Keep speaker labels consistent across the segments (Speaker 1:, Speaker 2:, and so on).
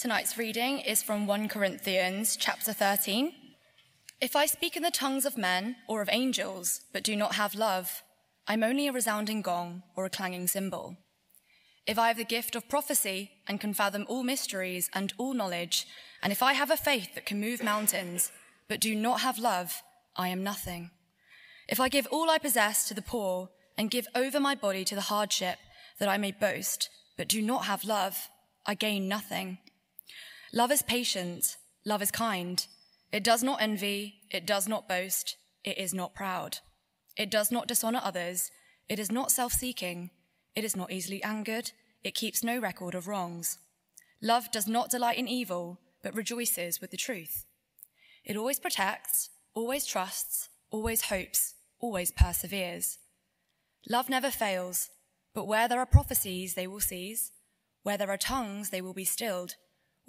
Speaker 1: Tonight's reading is from 1 Corinthians chapter 13. If I speak in the tongues of men or of angels, but do not have love, I'm only a resounding gong or a clanging cymbal. If I have the gift of prophecy and can fathom all mysteries and all knowledge, and if I have a faith that can move mountains, but do not have love, I am nothing. If I give all I possess to the poor and give over my body to the hardship that I may boast, but do not have love, I gain nothing. Love is patient, love is kind. It does not envy, it does not boast, it is not proud. It does not dishonor others, it is not self seeking, it is not easily angered, it keeps no record of wrongs. Love does not delight in evil, but rejoices with the truth. It always protects, always trusts, always hopes, always perseveres. Love never fails, but where there are prophecies, they will cease. Where there are tongues, they will be stilled.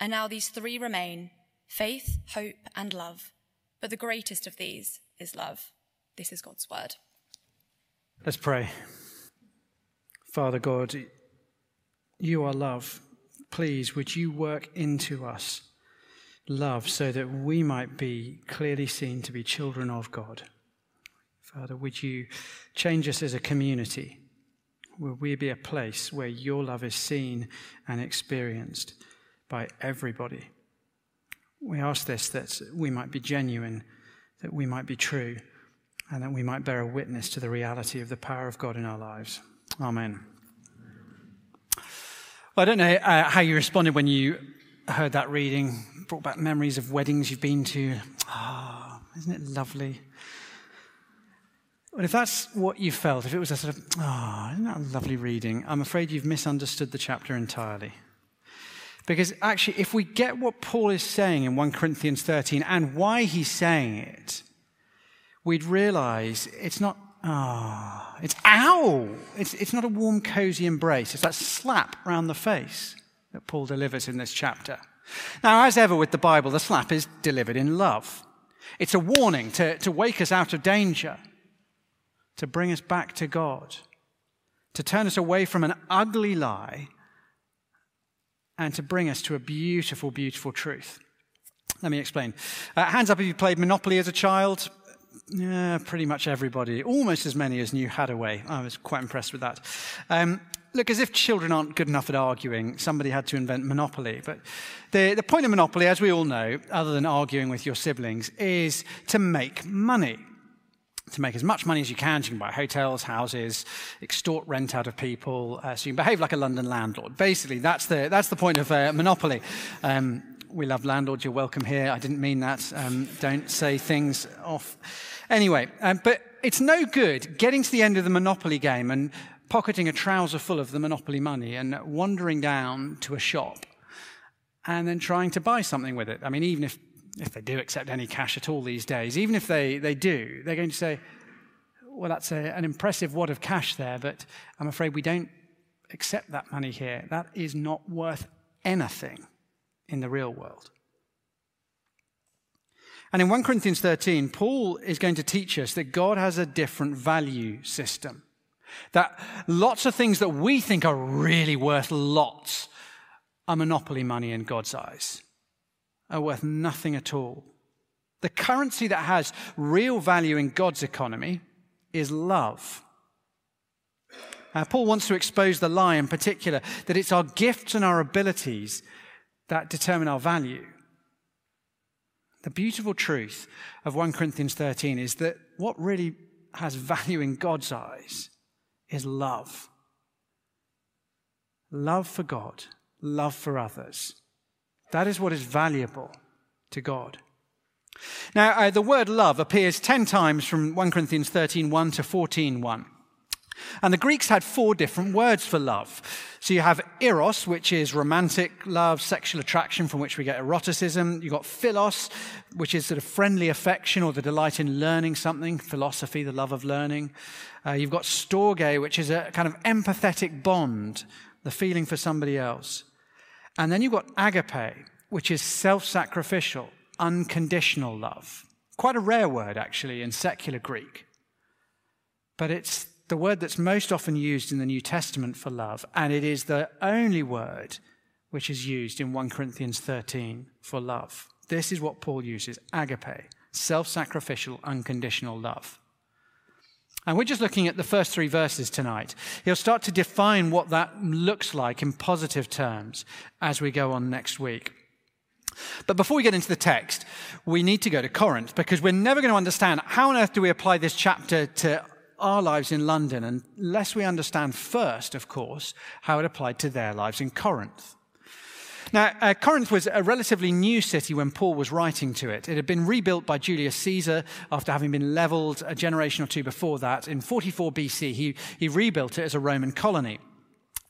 Speaker 1: And now these three remain faith, hope, and love. But the greatest of these is love. This is God's word.
Speaker 2: Let's pray. Father God, you are love. Please, would you work into us love so that we might be clearly seen to be children of God? Father, would you change us as a community? Will we be a place where your love is seen and experienced? By everybody. We ask this that we might be genuine, that we might be true, and that we might bear a witness to the reality of the power of God in our lives. Amen. Well, I don't know uh, how you responded when you heard that reading, brought back memories of weddings you've been to. Ah, oh, isn't it lovely? But if that's what you felt, if it was a sort of, ah, oh, isn't that a lovely reading, I'm afraid you've misunderstood the chapter entirely. Because actually, if we get what Paul is saying in 1 Corinthians 13 and why he's saying it, we'd realize it's not, ah, oh, it's ow. It's, it's not a warm, cozy embrace. It's that slap round the face that Paul delivers in this chapter. Now, as ever with the Bible, the slap is delivered in love. It's a warning to, to wake us out of danger, to bring us back to God, to turn us away from an ugly lie and to bring us to a beautiful, beautiful truth. Let me explain. Uh, hands up if you played Monopoly as a child. Yeah, pretty much everybody. Almost as many as knew Haddaway. I was quite impressed with that. Um, look, as if children aren't good enough at arguing, somebody had to invent Monopoly. But the, the point of Monopoly, as we all know, other than arguing with your siblings, is to make money to make as much money as you can. You can buy hotels, houses, extort rent out of people, uh, so you can behave like a London landlord. Basically, that's the, that's the point of uh, monopoly. Um, we love landlords, you're welcome here. I didn't mean that. Um, don't say things off. Anyway, um, but it's no good getting to the end of the monopoly game and pocketing a trouser full of the monopoly money and wandering down to a shop and then trying to buy something with it. I mean, even if if they do accept any cash at all these days, even if they, they do, they're going to say, well, that's a, an impressive wad of cash there, but I'm afraid we don't accept that money here. That is not worth anything in the real world. And in 1 Corinthians 13, Paul is going to teach us that God has a different value system. That lots of things that we think are really worth lots are monopoly money in God's eyes are worth nothing at all. The currency that has real value in God's economy is love. Uh, Paul wants to expose the lie in particular that it's our gifts and our abilities that determine our value. The beautiful truth of 1 Corinthians 13 is that what really has value in God's eyes is love. Love for God, love for others. That is what is valuable to God. Now, uh, the word love appears 10 times from 1 Corinthians 13 1 to 14 1. And the Greeks had four different words for love. So you have eros, which is romantic love, sexual attraction from which we get eroticism. You've got philos, which is sort of friendly affection or the delight in learning something, philosophy, the love of learning. Uh, you've got storge, which is a kind of empathetic bond, the feeling for somebody else. And then you've got agape, which is self sacrificial, unconditional love. Quite a rare word, actually, in secular Greek. But it's the word that's most often used in the New Testament for love, and it is the only word which is used in 1 Corinthians 13 for love. This is what Paul uses agape, self sacrificial, unconditional love. And we're just looking at the first three verses tonight. He'll start to define what that looks like in positive terms as we go on next week. But before we get into the text, we need to go to Corinth because we're never going to understand how on earth do we apply this chapter to our lives in London unless we understand first, of course, how it applied to their lives in Corinth. Now, uh, Corinth was a relatively new city when Paul was writing to it. It had been rebuilt by Julius Caesar after having been leveled a generation or two before that. In 44 BC, he, he rebuilt it as a Roman colony.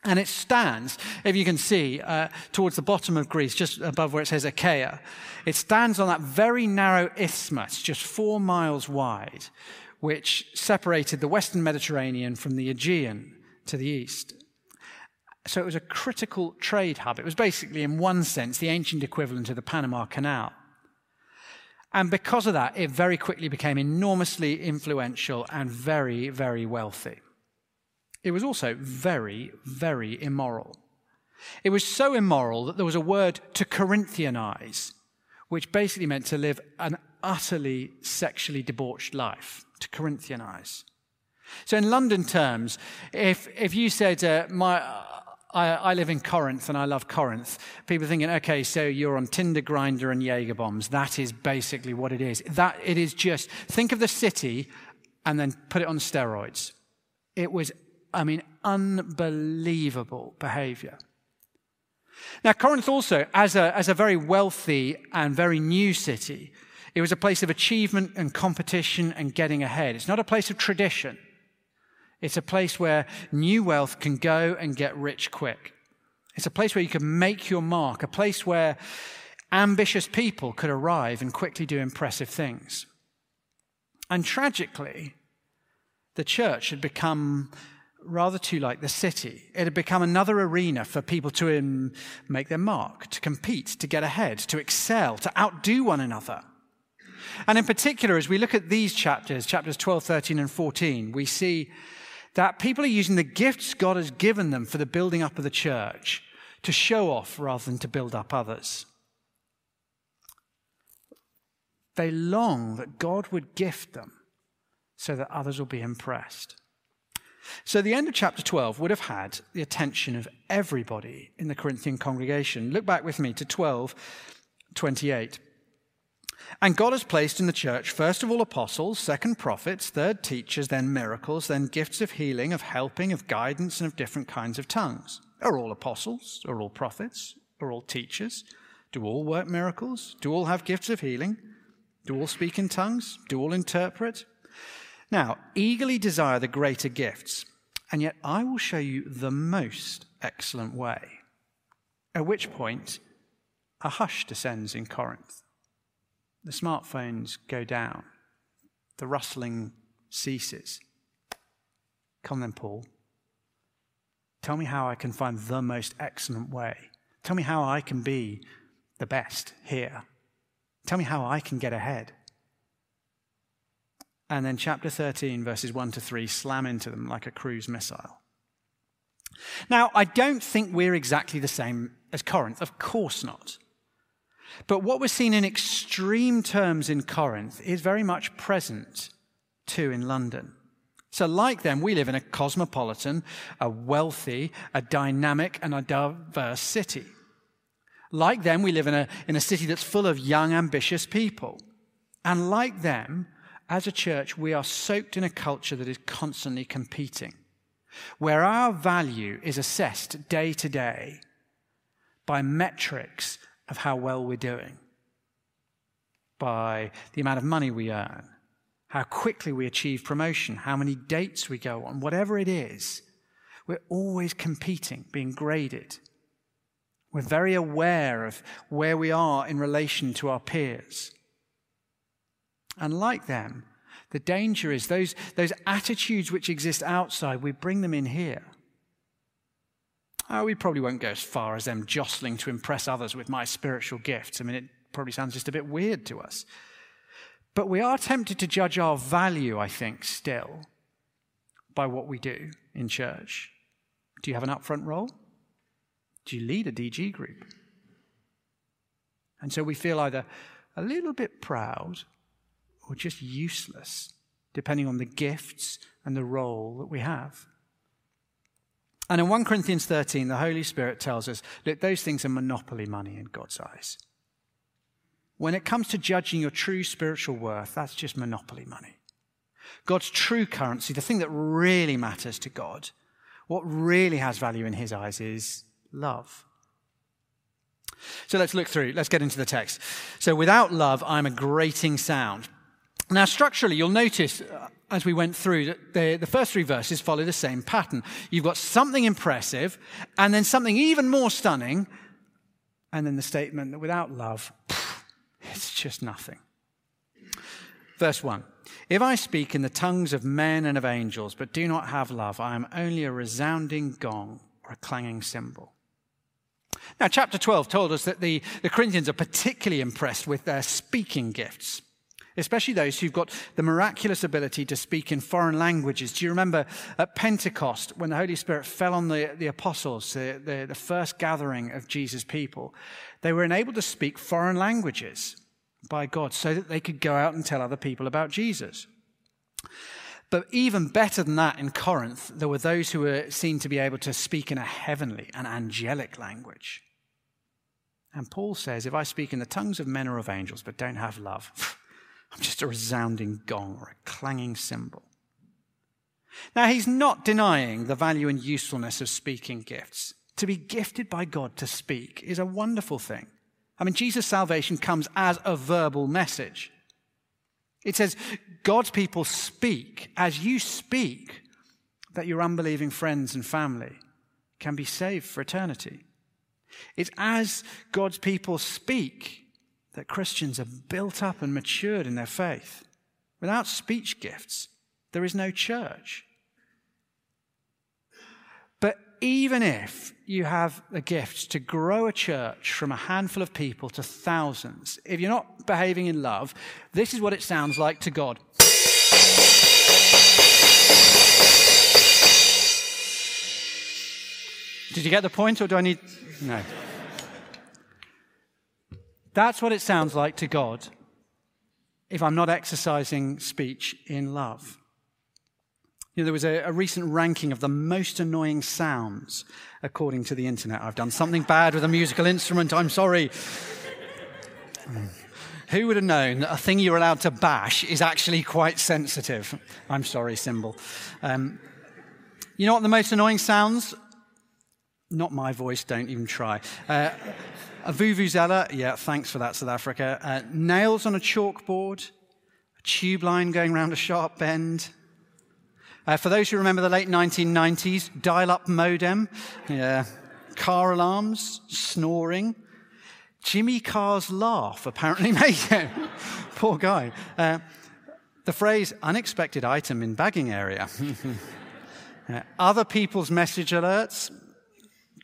Speaker 2: And it stands, if you can see, uh, towards the bottom of Greece, just above where it says Achaia. It stands on that very narrow isthmus, just four miles wide, which separated the Western Mediterranean from the Aegean to the east. So it was a critical trade hub. It was basically, in one sense, the ancient equivalent of the Panama Canal. And because of that, it very quickly became enormously influential and very, very wealthy. It was also very, very immoral. It was so immoral that there was a word to Corinthianize, which basically meant to live an utterly sexually debauched life, to Corinthianize. So, in London terms, if, if you said, uh, my, I, I, live in Corinth and I love Corinth. People thinking, okay, so you're on Tinder, Grindr, and Jaeger bombs. That is basically what it is. That it is just think of the city and then put it on steroids. It was, I mean, unbelievable behavior. Now, Corinth also, as a, as a very wealthy and very new city, it was a place of achievement and competition and getting ahead. It's not a place of tradition. It's a place where new wealth can go and get rich quick. It's a place where you can make your mark, a place where ambitious people could arrive and quickly do impressive things. And tragically, the church had become rather too like the city. It had become another arena for people to um, make their mark, to compete, to get ahead, to excel, to outdo one another. And in particular, as we look at these chapters, chapters 12, 13, and 14, we see that people are using the gifts God has given them for the building up of the church to show off rather than to build up others. They long that God would gift them so that others will be impressed. So, the end of chapter 12 would have had the attention of everybody in the Corinthian congregation. Look back with me to 12 28. And God has placed in the church, first of all, apostles, second, prophets, third, teachers, then miracles, then gifts of healing, of helping, of guidance, and of different kinds of tongues. Are all apostles? Are all prophets? Are all teachers? Do all work miracles? Do all have gifts of healing? Do all speak in tongues? Do all interpret? Now, eagerly desire the greater gifts, and yet I will show you the most excellent way. At which point, a hush descends in Corinth. The smartphones go down. The rustling ceases. Come then, Paul. Tell me how I can find the most excellent way. Tell me how I can be the best here. Tell me how I can get ahead. And then, chapter 13, verses 1 to 3, slam into them like a cruise missile. Now, I don't think we're exactly the same as Corinth. Of course not. But what we're seeing in extreme terms in Corinth is very much present too in London. So, like them, we live in a cosmopolitan, a wealthy, a dynamic, and a diverse city. Like them, we live in a, in a city that's full of young, ambitious people. And like them, as a church, we are soaked in a culture that is constantly competing, where our value is assessed day to day by metrics of how well we're doing by the amount of money we earn, how quickly we achieve promotion, how many dates we go on, whatever it is, we're always competing, being graded. We're very aware of where we are in relation to our peers. And like them, the danger is those, those attitudes which exist outside, we bring them in here. Oh, we probably won't go as far as them jostling to impress others with my spiritual gifts. I mean, it probably sounds just a bit weird to us. But we are tempted to judge our value, I think, still by what we do in church. Do you have an upfront role? Do you lead a DG group? And so we feel either a little bit proud or just useless, depending on the gifts and the role that we have. And in 1 Corinthians 13, the Holy Spirit tells us that those things are monopoly money in God's eyes. When it comes to judging your true spiritual worth, that's just monopoly money. God's true currency, the thing that really matters to God, what really has value in his eyes is love. So let's look through. Let's get into the text. So without love, I'm a grating sound. Now, structurally, you'll notice uh, as we went through the, the first three verses follow the same pattern. You've got something impressive, and then something even more stunning, and then the statement that without love, it's just nothing. Verse 1 If I speak in the tongues of men and of angels, but do not have love, I am only a resounding gong or a clanging cymbal. Now, chapter 12 told us that the, the Corinthians are particularly impressed with their speaking gifts, especially those who've got the miraculous ability to speak in foreign languages. Do you remember at Pentecost when the Holy Spirit fell on the, the apostles, the, the, the first gathering of Jesus' people? They were enabled to speak foreign languages by God so that they could go out and tell other people about Jesus. But even better than that, in Corinth, there were those who were seen to be able to speak in a heavenly, an angelic language. And Paul says, If I speak in the tongues of men or of angels, but don't have love, I'm just a resounding gong or a clanging cymbal. Now, he's not denying the value and usefulness of speaking gifts. To be gifted by God to speak is a wonderful thing. I mean, Jesus' salvation comes as a verbal message. It says, God's people speak as you speak, that your unbelieving friends and family can be saved for eternity. It's as God's people speak that Christians are built up and matured in their faith. Without speech gifts, there is no church But even if you have a gift to grow a church from a handful of people to thousands, if you're not behaving in love, this is what it sounds like to God. Did you get the point, or do I need. No. That's what it sounds like to God if I'm not exercising speech in love. You know, there was a, a, recent ranking of the most annoying sounds according to the internet. I've done something bad with a musical instrument. I'm sorry. Who would have known that a thing you're allowed to bash is actually quite sensitive? I'm sorry, cymbal. Um, you know what the most annoying sounds? Not my voice, don't even try. Uh, a vuvuzela, yeah, thanks for that, South Africa. Uh, nails on a chalkboard, a tube line going round a sharp bend, uh, for those who remember the late 1990s, dial up modem, yeah, car alarms, snoring. Jimmy Carr's laugh apparently made him. Poor guy. Uh, the phrase unexpected item in bagging area. uh, other people's message alerts.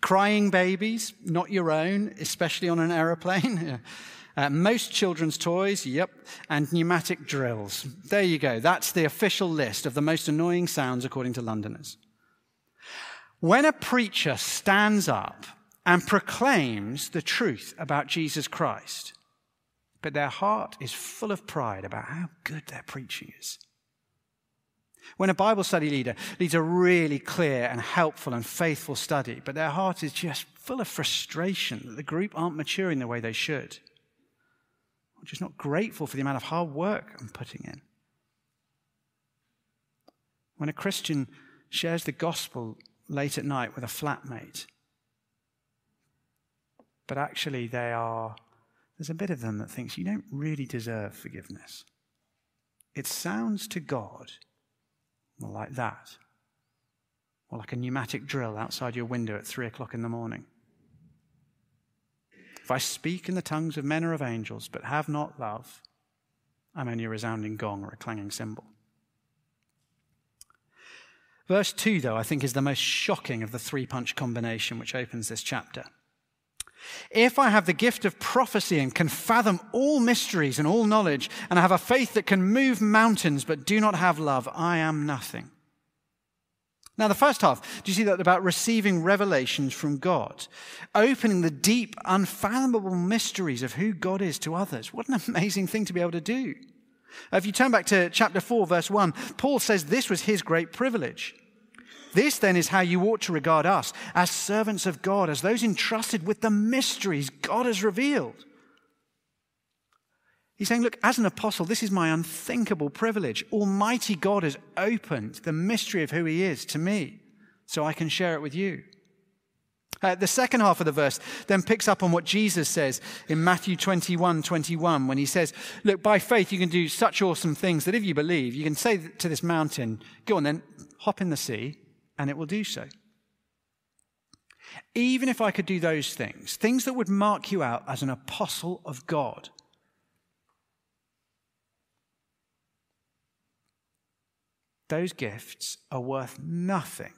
Speaker 2: Crying babies, not your own, especially on an aeroplane. Uh, most children's toys, yep, and pneumatic drills. There you go. That's the official list of the most annoying sounds according to Londoners. When a preacher stands up and proclaims the truth about Jesus Christ, but their heart is full of pride about how good their preaching is. When a Bible study leader leads a really clear and helpful and faithful study, but their heart is just full of frustration that the group aren't maturing the way they should or just not grateful for the amount of hard work I'm putting in. When a Christian shares the gospel late at night with a flatmate, but actually they are, there's a bit of them that thinks you don't really deserve forgiveness. it sounds to God more like that, or like a pneumatic drill outside your window at three o'clock in the morning. If I speak in the tongues of men or of angels, but have not love, I'm only a resounding gong or a clanging cymbal. Verse 2, though, I think is the most shocking of the three punch combination which opens this chapter. If I have the gift of prophecy and can fathom all mysteries and all knowledge, and I have a faith that can move mountains but do not have love, I am nothing. Now, the first half, do you see that about receiving revelations from God? Opening the deep, unfathomable mysteries of who God is to others. What an amazing thing to be able to do. If you turn back to chapter 4, verse 1, Paul says this was his great privilege. This then is how you ought to regard us as servants of God, as those entrusted with the mysteries God has revealed. He's saying, Look, as an apostle, this is my unthinkable privilege. Almighty God has opened the mystery of who He is to me, so I can share it with you. Uh, the second half of the verse then picks up on what Jesus says in Matthew 21 21, when he says, Look, by faith you can do such awesome things that if you believe, you can say to this mountain, Go on then, hop in the sea, and it will do so. Even if I could do those things, things that would mark you out as an apostle of God, those gifts are worth nothing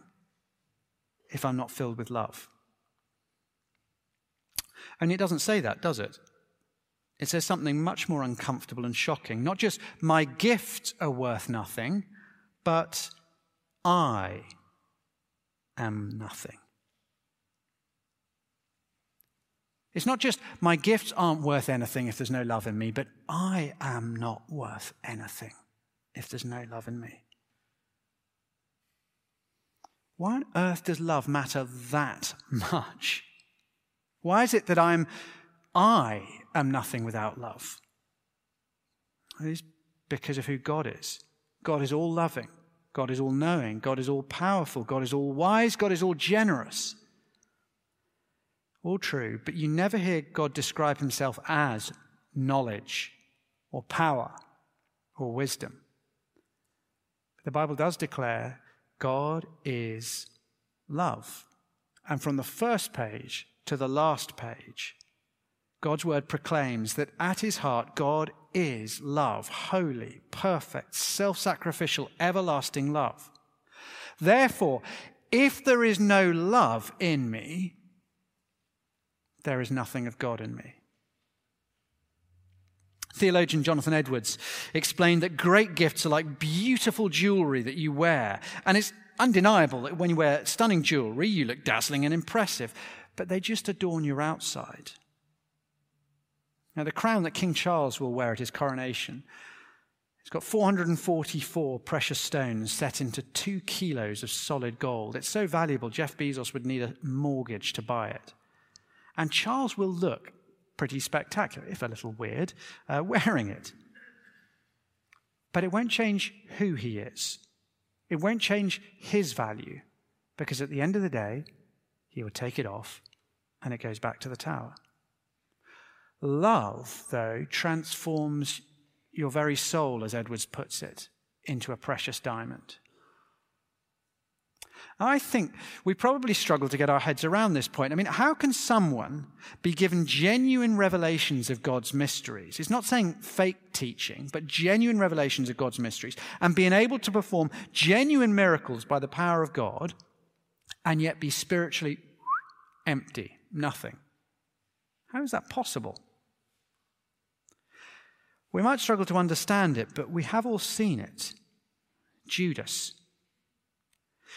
Speaker 2: if I'm not filled with love. And it doesn't say that, does it? It says something much more uncomfortable and shocking. Not just my gifts are worth nothing, but I am nothing. It's not just my gifts aren't worth anything if there's no love in me, but I am not worth anything if there's no love in me. Why on earth does love matter that much? Why is it that I'm, I am nothing without love? It is because of who God is. God is all loving. God is all knowing. God is all powerful. God is all wise. God is all generous. All true, but you never hear God describe himself as knowledge or power or wisdom. The Bible does declare God is love. And from the first page to the last page, God's word proclaims that at his heart, God is love, holy, perfect, self sacrificial, everlasting love. Therefore, if there is no love in me, there is nothing of God in me. Theologian Jonathan Edwards explained that great gifts are like beautiful jewelry that you wear. And it's undeniable that when you wear stunning jewelry, you look dazzling and impressive, but they just adorn your outside. Now, the crown that King Charles will wear at his coronation, it's got 444 precious stones set into two kilos of solid gold. It's so valuable, Jeff Bezos would need a mortgage to buy it. And Charles will look pretty spectacular, if a little weird, uh, wearing it. But it won't change who he is. It won't change his value, because at the end of the day, he will take it off and it goes back to the tower. Love, though, transforms your very soul, as Edwards puts it, into a precious diamond. I think we probably struggle to get our heads around this point. I mean, how can someone be given genuine revelations of God's mysteries? It's not saying fake teaching, but genuine revelations of God's mysteries, and being able to perform genuine miracles by the power of God, and yet be spiritually empty, nothing. How is that possible? We might struggle to understand it, but we have all seen it. Judas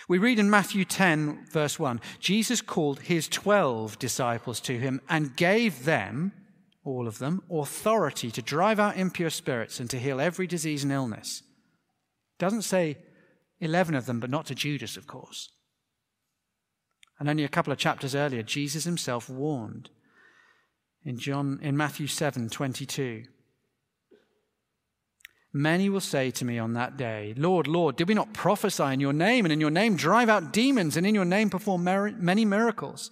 Speaker 2: we read in Matthew 10, verse 1 Jesus called his 12 disciples to him and gave them, all of them, authority to drive out impure spirits and to heal every disease and illness. Doesn't say 11 of them, but not to Judas, of course. And only a couple of chapters earlier, Jesus himself warned in John in Matthew 7, 22. Many will say to me on that day, Lord, Lord, did we not prophesy in your name, and in your name drive out demons, and in your name perform many miracles?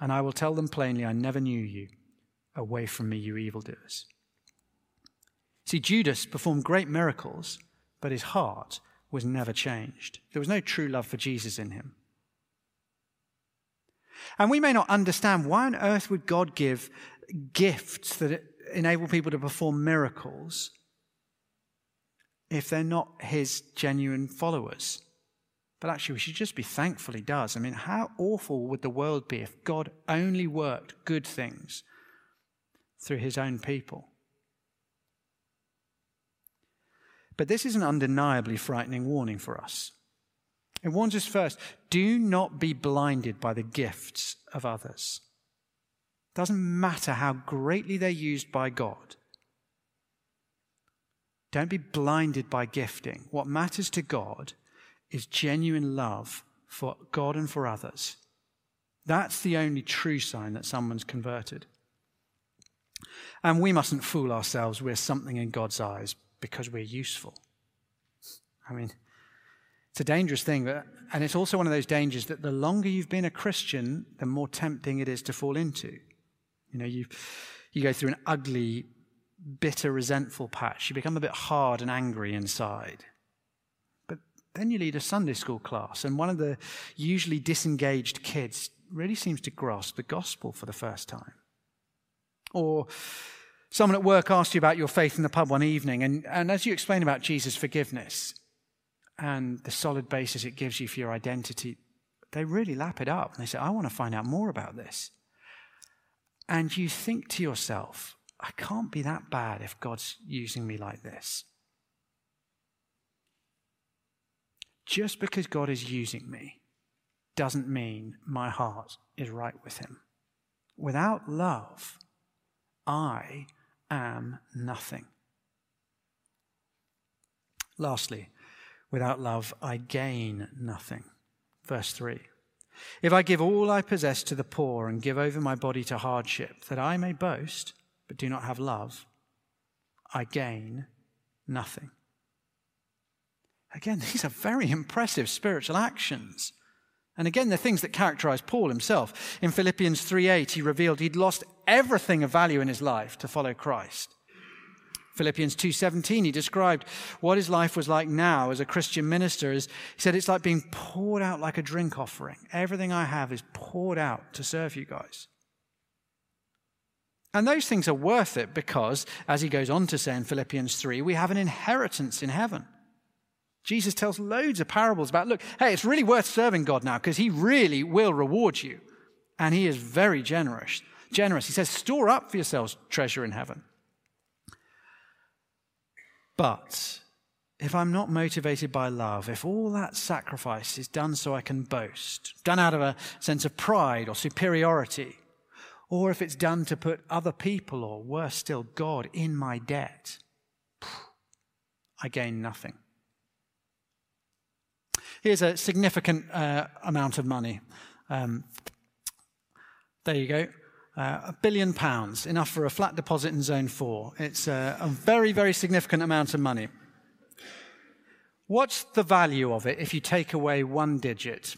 Speaker 2: And I will tell them plainly, I never knew you. Away from me, you evildoers. See, Judas performed great miracles, but his heart was never changed. There was no true love for Jesus in him. And we may not understand why on earth would God give gifts that enable people to perform miracles if they're not his genuine followers. But actually, we should just be thankful he does. I mean, how awful would the world be if God only worked good things through his own people? But this is an undeniably frightening warning for us. It warns us first do not be blinded by the gifts of others. It doesn't matter how greatly they're used by God. Don't be blinded by gifting. What matters to God is genuine love for God and for others. That's the only true sign that someone's converted. And we mustn't fool ourselves we're something in God's eyes because we're useful. I mean, it's a dangerous thing, but, and it's also one of those dangers that the longer you've been a Christian, the more tempting it is to fall into. You know, you, you go through an ugly, bitter, resentful patch. You become a bit hard and angry inside. But then you lead a Sunday school class, and one of the usually disengaged kids really seems to grasp the gospel for the first time. Or someone at work asks you about your faith in the pub one evening, and, and as you explain about Jesus' forgiveness, and the solid basis it gives you for your identity, they really lap it up. And they say, I want to find out more about this. And you think to yourself, I can't be that bad if God's using me like this. Just because God is using me doesn't mean my heart is right with Him. Without love, I am nothing. Lastly, Without love, I gain nothing. Verse 3 If I give all I possess to the poor and give over my body to hardship, that I may boast, but do not have love, I gain nothing. Again, these are very impressive spiritual actions. And again, the things that characterize Paul himself. In Philippians 3:8, he revealed he'd lost everything of value in his life to follow Christ. Philippians 2:17 he described what his life was like now as a Christian minister he said it's like being poured out like a drink offering. Everything I have is poured out to serve you guys. And those things are worth it because as he goes on to say in Philippians 3 we have an inheritance in heaven. Jesus tells loads of parables about look, hey, it's really worth serving God now because he really will reward you. And he is very generous. Generous. He says store up for yourselves treasure in heaven. But if I'm not motivated by love, if all that sacrifice is done so I can boast, done out of a sense of pride or superiority, or if it's done to put other people, or worse still, God, in my debt, I gain nothing. Here's a significant uh, amount of money. Um, there you go. Uh, a billion pounds, enough for a flat deposit in zone four. It's a, a very, very significant amount of money. What's the value of it if you take away one digit?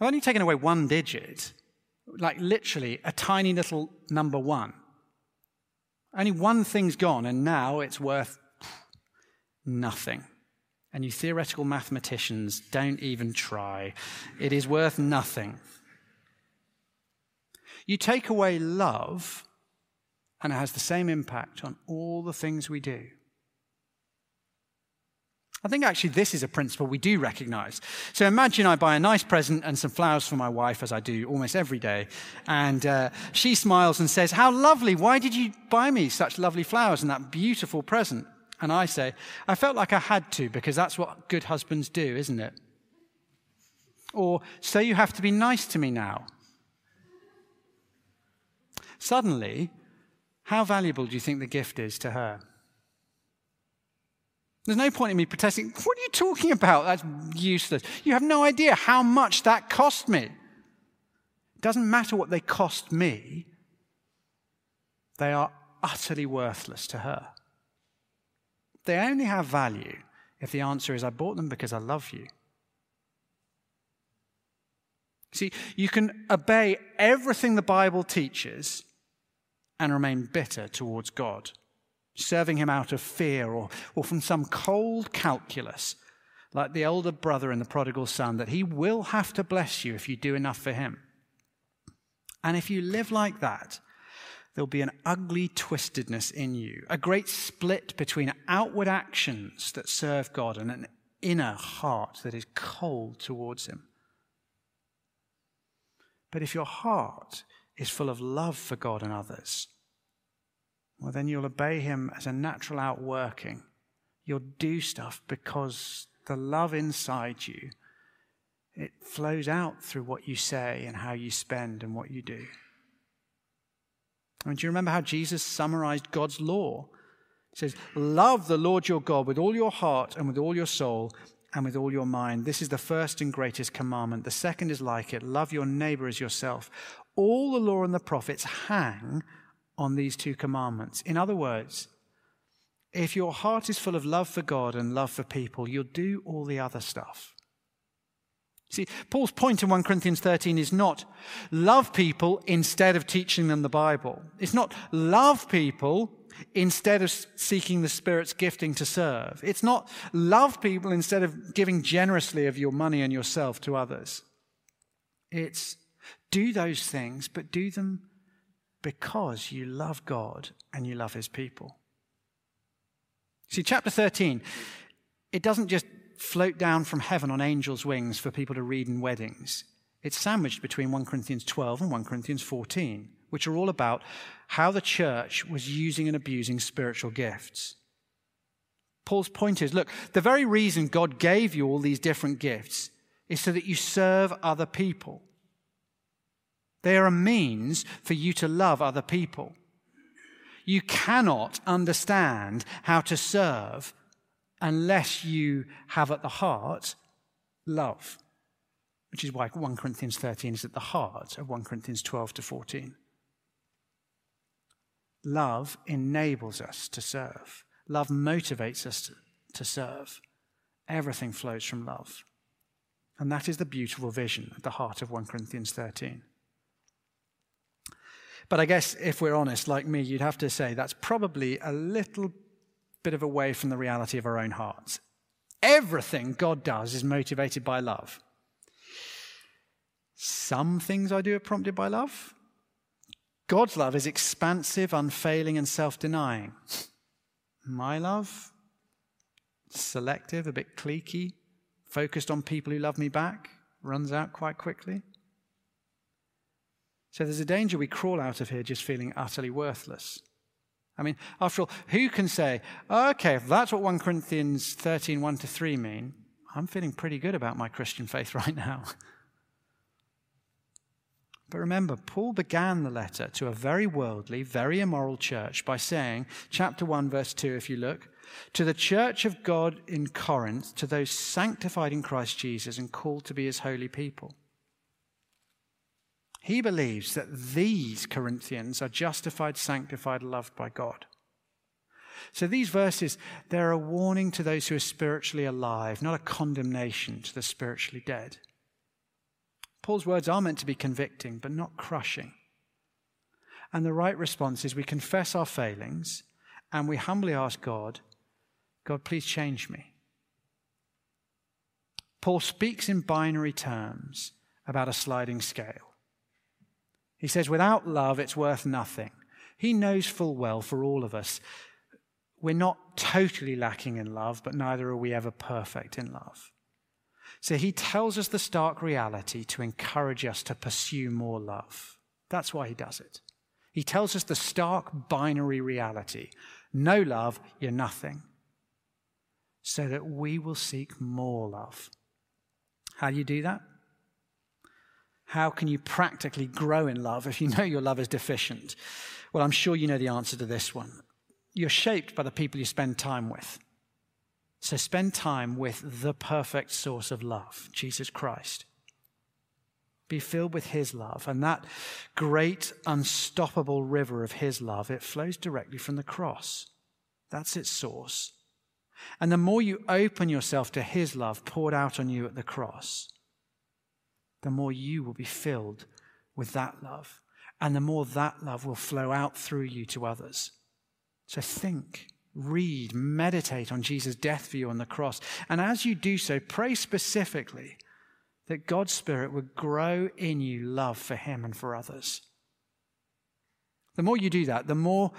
Speaker 2: I've only taken away one digit, like literally a tiny little number one. Only one thing's gone, and now it's worth nothing. And you theoretical mathematicians don't even try. It is worth nothing. You take away love, and it has the same impact on all the things we do. I think actually this is a principle we do recognize. So imagine I buy a nice present and some flowers for my wife, as I do almost every day. And uh, she smiles and says, How lovely. Why did you buy me such lovely flowers and that beautiful present? And I say, I felt like I had to because that's what good husbands do, isn't it? Or, so you have to be nice to me now. Suddenly, how valuable do you think the gift is to her? There's no point in me protesting. What are you talking about? That's useless. You have no idea how much that cost me. It doesn't matter what they cost me, they are utterly worthless to her. They only have value if the answer is, I bought them because I love you. See, you can obey everything the Bible teaches and remain bitter towards God, serving him out of fear or, or from some cold calculus, like the elder brother in the prodigal son, that he will have to bless you if you do enough for him. And if you live like that, there'll be an ugly twistedness in you, a great split between outward actions that serve God and an inner heart that is cold towards Him. But if your heart is full of love for God and others, well, then you'll obey Him as a natural outworking. You'll do stuff because the love inside you, it flows out through what you say and how you spend and what you do. I mean, do you remember how Jesus summarized God's law? He says, Love the Lord your God with all your heart and with all your soul and with all your mind. This is the first and greatest commandment. The second is like it love your neighbor as yourself. All the law and the prophets hang on these two commandments. In other words, if your heart is full of love for God and love for people, you'll do all the other stuff. See, Paul's point in 1 Corinthians 13 is not love people instead of teaching them the Bible. It's not love people instead of seeking the Spirit's gifting to serve. It's not love people instead of giving generously of your money and yourself to others. It's do those things, but do them because you love God and you love His people. See, chapter 13, it doesn't just float down from heaven on angels' wings for people to read in weddings. It's sandwiched between 1 Corinthians 12 and 1 Corinthians 14, which are all about how the church was using and abusing spiritual gifts. Paul's point is look, the very reason God gave you all these different gifts is so that you serve other people. They are a means for you to love other people. You cannot understand how to serve unless you have at the heart love, which is why 1 Corinthians 13 is at the heart of 1 Corinthians 12 to 14. Love enables us to serve. Love motivates us to, to serve. Everything flows from love. And that is the beautiful vision at the heart of 1 Corinthians 13. But I guess if we're honest, like me, you'd have to say that's probably a little bit of away from the reality of our own hearts. Everything God does is motivated by love. Some things I do are prompted by love. God's love is expansive, unfailing, and self denying. My love, selective, a bit cliquey, focused on people who love me back, runs out quite quickly. So there's a danger we crawl out of here just feeling utterly worthless. I mean, after all, who can say, okay, if that's what 1 Corinthians 13, 1 to 3 mean, I'm feeling pretty good about my Christian faith right now. But remember, Paul began the letter to a very worldly, very immoral church by saying, chapter 1, verse 2, if you look, to the church of God in Corinth, to those sanctified in Christ Jesus and called to be his holy people. He believes that these Corinthians are justified, sanctified, loved by God. So these verses, they're a warning to those who are spiritually alive, not a condemnation to the spiritually dead. Paul's words are meant to be convicting, but not crushing. And the right response is we confess our failings and we humbly ask God, God, please change me. Paul speaks in binary terms about a sliding scale. He says, without love, it's worth nothing. He knows full well for all of us, we're not totally lacking in love, but neither are we ever perfect in love. So he tells us the stark reality to encourage us to pursue more love. That's why he does it. He tells us the stark binary reality no love, you're nothing. So that we will seek more love. How do you do that? How can you practically grow in love if you know your love is deficient? Well, I'm sure you know the answer to this one. You're shaped by the people you spend time with. So spend time with the perfect source of love, Jesus Christ. Be filled with his love. And that great, unstoppable river of his love, it flows directly from the cross. That's its source. And the more you open yourself to his love poured out on you at the cross, the more you will be filled with that love. And the more that love will flow out through you to others. So think, read, meditate on Jesus' death for you on the cross. And as you do so, pray specifically that God's Spirit would grow in you love for Him and for others. The more you do that, the more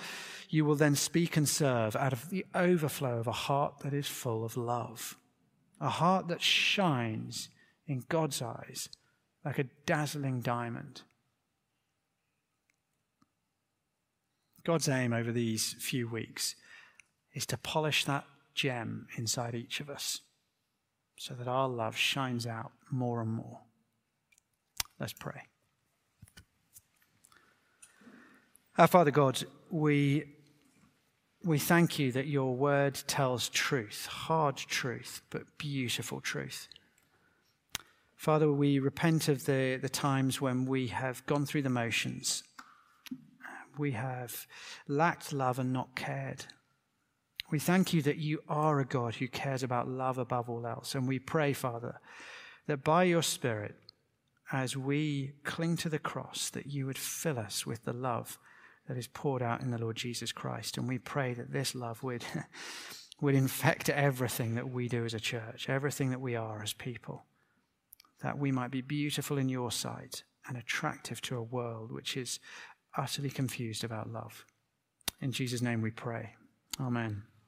Speaker 2: you will then speak and serve out of the overflow of a heart that is full of love, a heart that shines in God's eyes like a dazzling diamond. God's aim over these few weeks is to polish that gem inside each of us so that our love shines out more and more. Let's pray. Our Father God, we, we thank you that your word tells truth, hard truth, but beautiful truth. Father, we repent of the, the times when we have gone through the motions. We have lacked love and not cared. We thank you that you are a God who cares about love above all else. And we pray, Father, that by your Spirit, as we cling to the cross, that you would fill us with the love that is poured out in the Lord Jesus Christ. And we pray that this love would, would infect everything that we do as a church, everything that we are as people, that we might be beautiful in your sight and attractive to a world which is utterly confused about love. In Jesus' name we pray. Amen.